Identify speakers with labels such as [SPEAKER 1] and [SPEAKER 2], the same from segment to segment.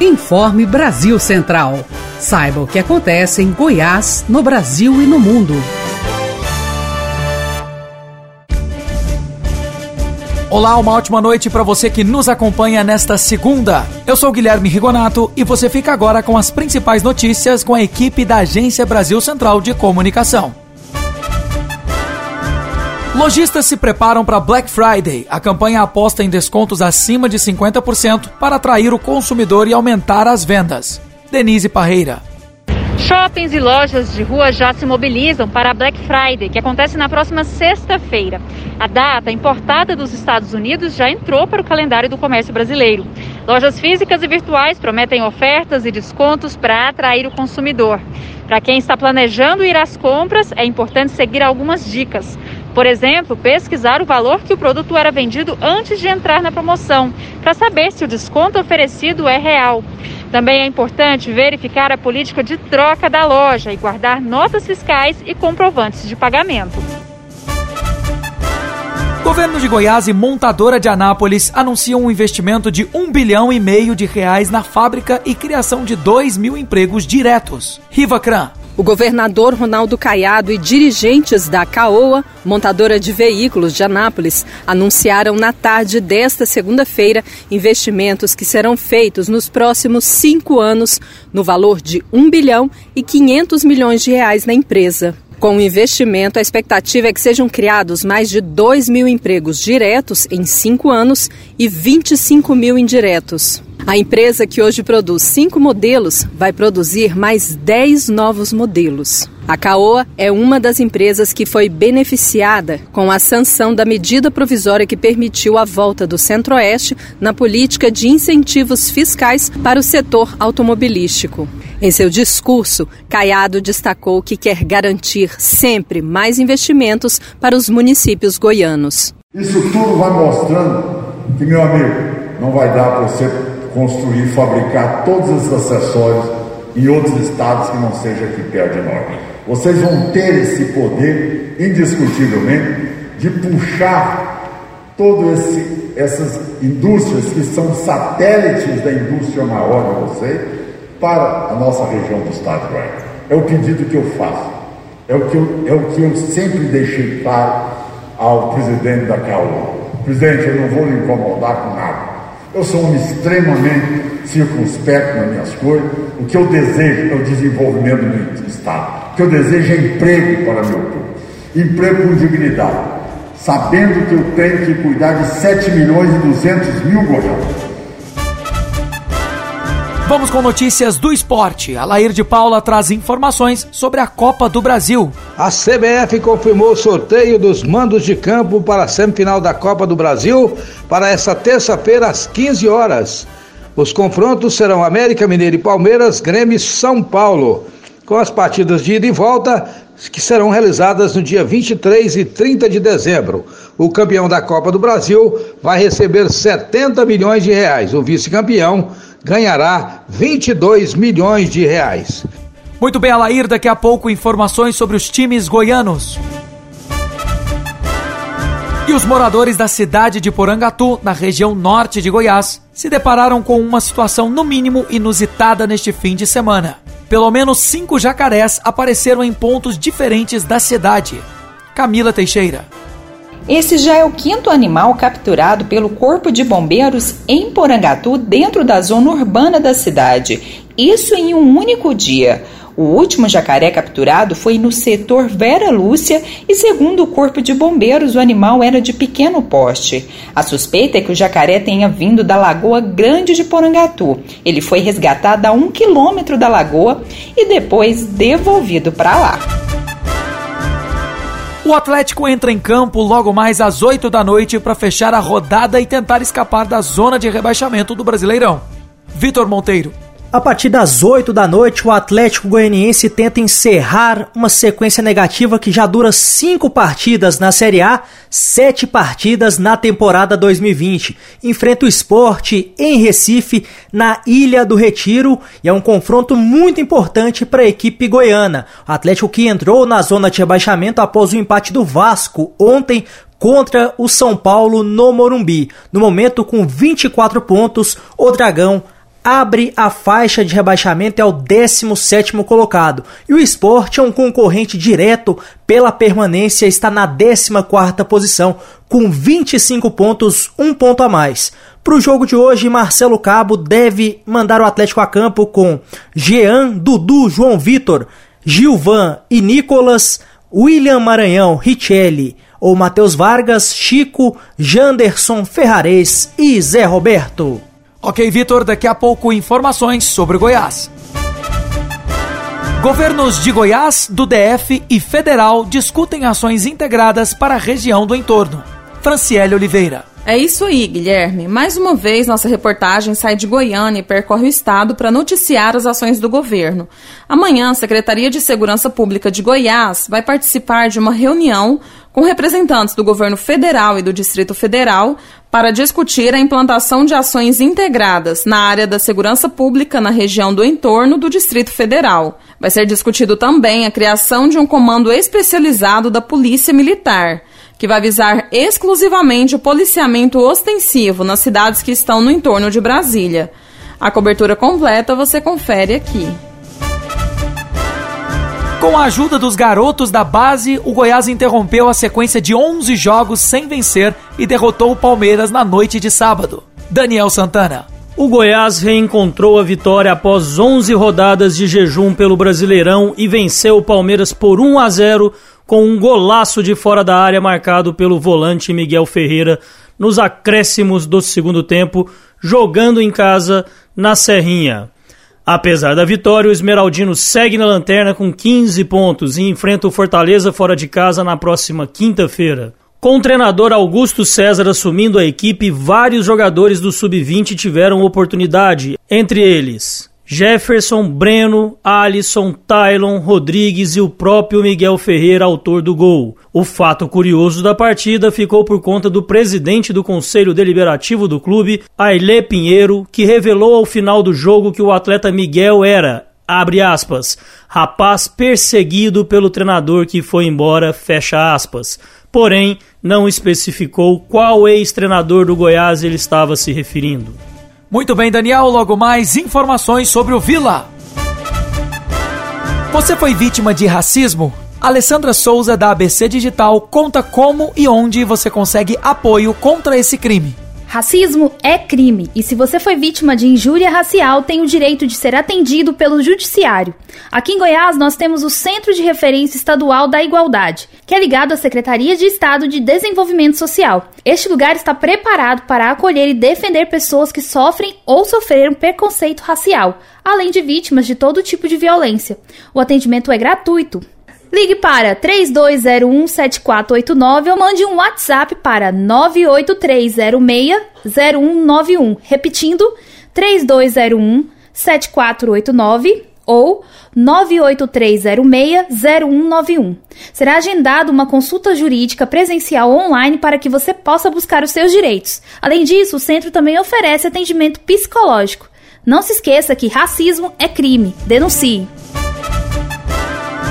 [SPEAKER 1] Informe Brasil Central. Saiba o que acontece em Goiás, no Brasil e no mundo.
[SPEAKER 2] Olá, uma ótima noite para você que nos acompanha nesta segunda. Eu sou Guilherme Rigonato e você fica agora com as principais notícias com a equipe da Agência Brasil Central de Comunicação. Lojistas se preparam para Black Friday. A campanha aposta em descontos acima de 50% para atrair o consumidor e aumentar as vendas. Denise Parreira.
[SPEAKER 3] Shoppings e lojas de rua já se mobilizam para a Black Friday, que acontece na próxima sexta-feira. A data, importada dos Estados Unidos, já entrou para o calendário do comércio brasileiro. Lojas físicas e virtuais prometem ofertas e descontos para atrair o consumidor. Para quem está planejando ir às compras, é importante seguir algumas dicas. Por exemplo, pesquisar o valor que o produto era vendido antes de entrar na promoção, para saber se o desconto oferecido é real. Também é importante verificar a política de troca da loja e guardar notas fiscais e comprovantes de pagamento.
[SPEAKER 2] Governo de Goiás e montadora de Anápolis anunciam um investimento de um bilhão e meio de reais na fábrica e criação de 2 mil empregos diretos. Riva Cran,
[SPEAKER 4] o governador Ronaldo Caiado e dirigentes da CAOA, montadora de veículos de Anápolis, anunciaram na tarde desta segunda-feira investimentos que serão feitos nos próximos cinco anos, no valor de 1 bilhão e 500 milhões de reais na empresa. Com o investimento, a expectativa é que sejam criados mais de 2 mil empregos diretos em cinco anos e 25 mil indiretos. A empresa que hoje produz cinco modelos vai produzir mais 10 novos modelos. A Caoa é uma das empresas que foi beneficiada com a sanção da medida provisória que permitiu a volta do Centro-Oeste na política de incentivos fiscais para o setor automobilístico. Em seu discurso, Caiado destacou que quer garantir sempre mais investimentos para os municípios goianos.
[SPEAKER 5] Isso tudo vai mostrando que, meu amigo, não vai dar para você construir, fabricar todos esses acessórios em outros estados que não seja aqui perto de nós. Vocês vão ter esse poder, indiscutivelmente, de puxar todas essas indústrias que são satélites da indústria maior de vocês para a nossa região do estado de Goiás. É o pedido que eu faço. É o que eu, é o que eu sempre deixei claro ao presidente da CAU. Presidente, eu não vou lhe incomodar com nada. Eu sou um extremamente circunspecto nas minhas coisas. O que eu desejo é o desenvolvimento do Estado. O que eu desejo é emprego para meu povo. Emprego com dignidade. Sabendo que eu tenho que cuidar de 7 milhões e 200 mil goianos.
[SPEAKER 2] Vamos com notícias do esporte. A Lair de Paula traz informações sobre a Copa do Brasil.
[SPEAKER 6] A CBF confirmou o sorteio dos mandos de campo para a semifinal da Copa do Brasil para essa terça-feira às 15 horas. Os confrontos serão América Mineiro e Palmeiras, Grêmio e São Paulo, com as partidas de ida e volta que serão realizadas no dia 23 e 30 de dezembro. O campeão da Copa do Brasil vai receber 70 milhões de reais. O vice-campeão ganhará 22 milhões de reais.
[SPEAKER 2] Muito bem, Alair, daqui a pouco informações sobre os times goianos. E os moradores da cidade de Porangatu, na região norte de Goiás, se depararam com uma situação no mínimo inusitada neste fim de semana. Pelo menos cinco jacarés apareceram em pontos diferentes da cidade. Camila Teixeira.
[SPEAKER 7] Esse já é o quinto animal capturado pelo Corpo de Bombeiros em Porangatu, dentro da zona urbana da cidade. Isso em um único dia. O último jacaré capturado foi no setor Vera Lúcia e, segundo o Corpo de Bombeiros, o animal era de pequeno porte. A suspeita é que o jacaré tenha vindo da Lagoa Grande de Porangatu. Ele foi resgatado a um quilômetro da lagoa e depois devolvido para lá.
[SPEAKER 2] O Atlético entra em campo logo mais às 8 da noite para fechar a rodada e tentar escapar da zona de rebaixamento do Brasileirão. Vitor Monteiro.
[SPEAKER 8] A partir das 8 da noite, o Atlético Goianiense tenta encerrar uma sequência negativa que já dura cinco partidas na Série A, sete partidas na temporada 2020. Enfrenta o esporte em Recife, na Ilha do Retiro, e é um confronto muito importante para a equipe goiana. O Atlético que entrou na zona de rebaixamento após o empate do Vasco ontem contra o São Paulo no Morumbi. No momento, com 24 pontos, o Dragão abre a faixa de rebaixamento e é o 17º colocado. E o Sport é um concorrente direto pela permanência, está na 14ª posição, com 25 pontos, um ponto a mais. Para o jogo de hoje, Marcelo Cabo deve mandar o Atlético a campo com Jean, Dudu, João Vitor, Gilvan e Nicolas, William Maranhão, Richelli ou Matheus Vargas, Chico, Janderson Ferrares e Zé Roberto.
[SPEAKER 2] Ok, Vitor, daqui a pouco informações sobre Goiás. Governos de Goiás, do DF e federal discutem ações integradas para a região do entorno. Franciele Oliveira.
[SPEAKER 9] É isso aí, Guilherme. Mais uma vez, nossa reportagem sai de Goiânia e percorre o estado para noticiar as ações do governo. Amanhã, a Secretaria de Segurança Pública de Goiás vai participar de uma reunião com representantes do governo federal e do Distrito Federal para discutir a implantação de ações integradas na área da segurança pública na região do entorno do Distrito Federal. Vai ser discutido também a criação de um comando especializado da Polícia Militar que vai visar exclusivamente o policiamento ostensivo nas cidades que estão no entorno de Brasília. A cobertura completa você confere aqui.
[SPEAKER 2] Com a ajuda dos garotos da base, o Goiás interrompeu a sequência de 11 jogos sem vencer e derrotou o Palmeiras na noite de sábado. Daniel Santana.
[SPEAKER 10] O Goiás reencontrou a vitória após 11 rodadas de jejum pelo Brasileirão e venceu o Palmeiras por 1 a 0 com um golaço de fora da área marcado pelo volante Miguel Ferreira nos acréscimos do segundo tempo, jogando em casa na Serrinha. Apesar da vitória, o Esmeraldino segue na lanterna com 15 pontos e enfrenta o Fortaleza fora de casa na próxima quinta-feira. Com o treinador Augusto César assumindo a equipe, vários jogadores do Sub-20 tiveram oportunidade, entre eles Jefferson, Breno, Alisson, Tylon, Rodrigues e o próprio Miguel Ferreira, autor do gol. O fato curioso da partida ficou por conta do presidente do Conselho Deliberativo do clube, Ailê Pinheiro, que revelou ao final do jogo que o atleta Miguel era, abre aspas, rapaz perseguido pelo treinador que foi embora, fecha aspas. Porém, não especificou qual ex-treinador do Goiás ele estava se referindo.
[SPEAKER 2] Muito bem, Daniel, logo mais informações sobre o Vila. Você foi vítima de racismo? Alessandra Souza da ABC Digital conta como e onde você consegue apoio contra esse crime.
[SPEAKER 11] Racismo é crime e se você foi vítima de injúria racial, tem o direito de ser atendido pelo judiciário. Aqui em Goiás, nós temos o Centro de Referência Estadual da Igualdade, que é ligado à Secretaria de Estado de Desenvolvimento Social. Este lugar está preparado para acolher e defender pessoas que sofrem ou sofreram preconceito racial, além de vítimas de todo tipo de violência. O atendimento é gratuito. Ligue para 32017489 ou mande um WhatsApp para 983060191. Repetindo, 32017489 ou 983060191. Será agendada uma consulta jurídica presencial online para que você possa buscar os seus direitos. Além disso, o centro também oferece atendimento psicológico. Não se esqueça que racismo é crime. Denuncie.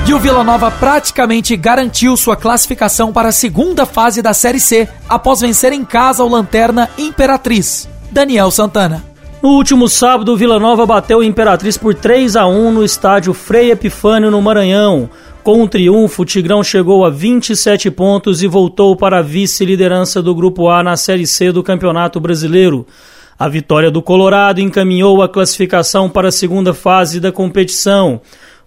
[SPEAKER 2] E o Vila Nova praticamente garantiu sua classificação para a segunda fase da Série C após vencer em casa o Lanterna Imperatriz. Daniel Santana.
[SPEAKER 10] No último sábado, o Vila Nova bateu o Imperatriz por 3 a 1 no estádio Frei Epifânio, no Maranhão. Com o um triunfo, o Tigrão chegou a 27 pontos e voltou para a vice-liderança do Grupo A na Série C do Campeonato Brasileiro. A vitória do Colorado encaminhou a classificação para a segunda fase da competição.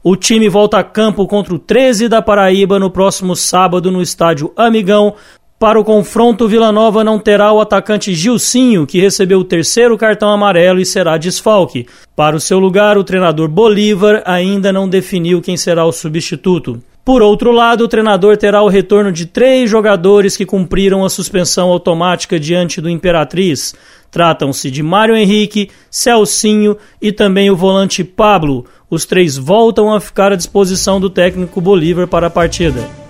[SPEAKER 10] O time volta a campo contra o 13 da Paraíba no próximo sábado no estádio Amigão. Para o confronto, Vila Nova não terá o atacante Gilcinho, que recebeu o terceiro cartão amarelo e será desfalque. Para o seu lugar, o treinador Bolívar ainda não definiu quem será o substituto. Por outro lado, o treinador terá o retorno de três jogadores que cumpriram a suspensão automática diante do Imperatriz. Tratam-se de Mário Henrique, Celcinho e também o volante Pablo. Os três voltam a ficar à disposição do técnico Bolívar para a partida.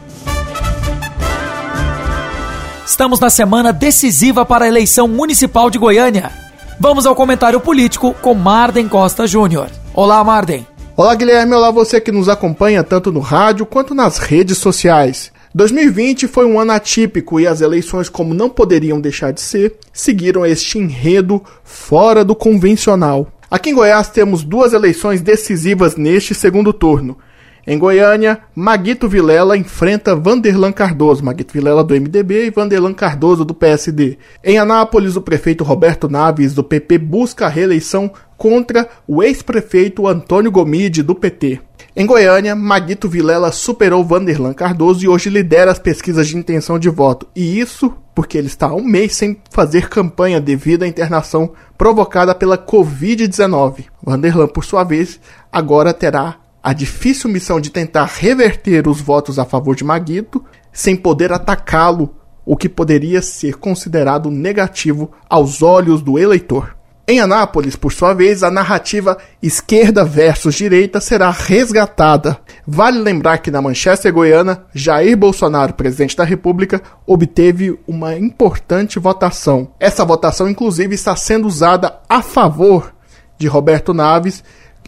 [SPEAKER 2] Estamos na semana decisiva para a eleição municipal de Goiânia. Vamos ao comentário político com Marden Costa Júnior. Olá, Marden.
[SPEAKER 12] Olá, Guilherme. Olá, você que nos acompanha tanto no rádio quanto nas redes sociais. 2020 foi um ano atípico e as eleições, como não poderiam deixar de ser, seguiram este enredo fora do convencional. Aqui em Goiás temos duas eleições decisivas neste segundo turno. Em Goiânia, Maguito Vilela enfrenta Vanderlan Cardoso, Maguito Vilela do MDB e Vanderlan Cardoso do PSD. Em Anápolis, o prefeito Roberto Naves do PP busca a reeleição contra o ex-prefeito Antônio Gomide do PT. Em Goiânia, Maguito Vilela superou Vanderlan Cardoso e hoje lidera as pesquisas de intenção de voto. E isso porque ele está há um mês sem fazer campanha devido à internação provocada pela Covid-19. Vanderlan, por sua vez, agora terá a difícil missão de tentar reverter os votos a favor de Maguito sem poder atacá-lo, o que poderia ser considerado negativo aos olhos do eleitor. Em Anápolis, por sua vez, a narrativa esquerda versus direita será resgatada. Vale lembrar que na Manchester Goiana, Jair Bolsonaro, presidente da República, obteve uma importante votação. Essa votação, inclusive, está sendo usada a favor de Roberto Naves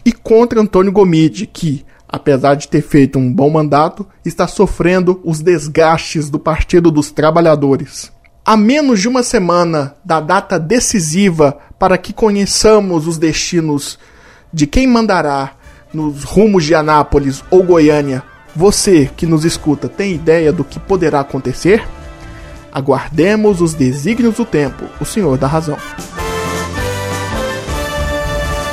[SPEAKER 12] e contra Antônio Gomide, que, apesar de ter feito um bom mandato, está sofrendo os desgastes do Partido dos Trabalhadores. A menos de uma semana da data decisiva para que conheçamos os destinos de quem mandará nos rumos de Anápolis ou Goiânia, você que nos escuta tem ideia do que poderá acontecer? Aguardemos os desígnios do tempo, o Senhor da Razão.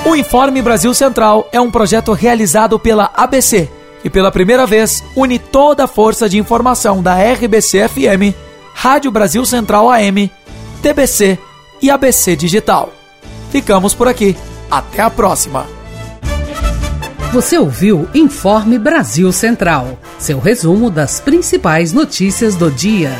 [SPEAKER 2] O Informe Brasil Central é um projeto realizado pela ABC, que pela primeira vez une toda a força de informação da RBC FM, Rádio Brasil Central AM, TBC e ABC Digital. Ficamos por aqui. Até a próxima.
[SPEAKER 1] Você ouviu Informe Brasil Central, seu resumo das principais notícias do dia.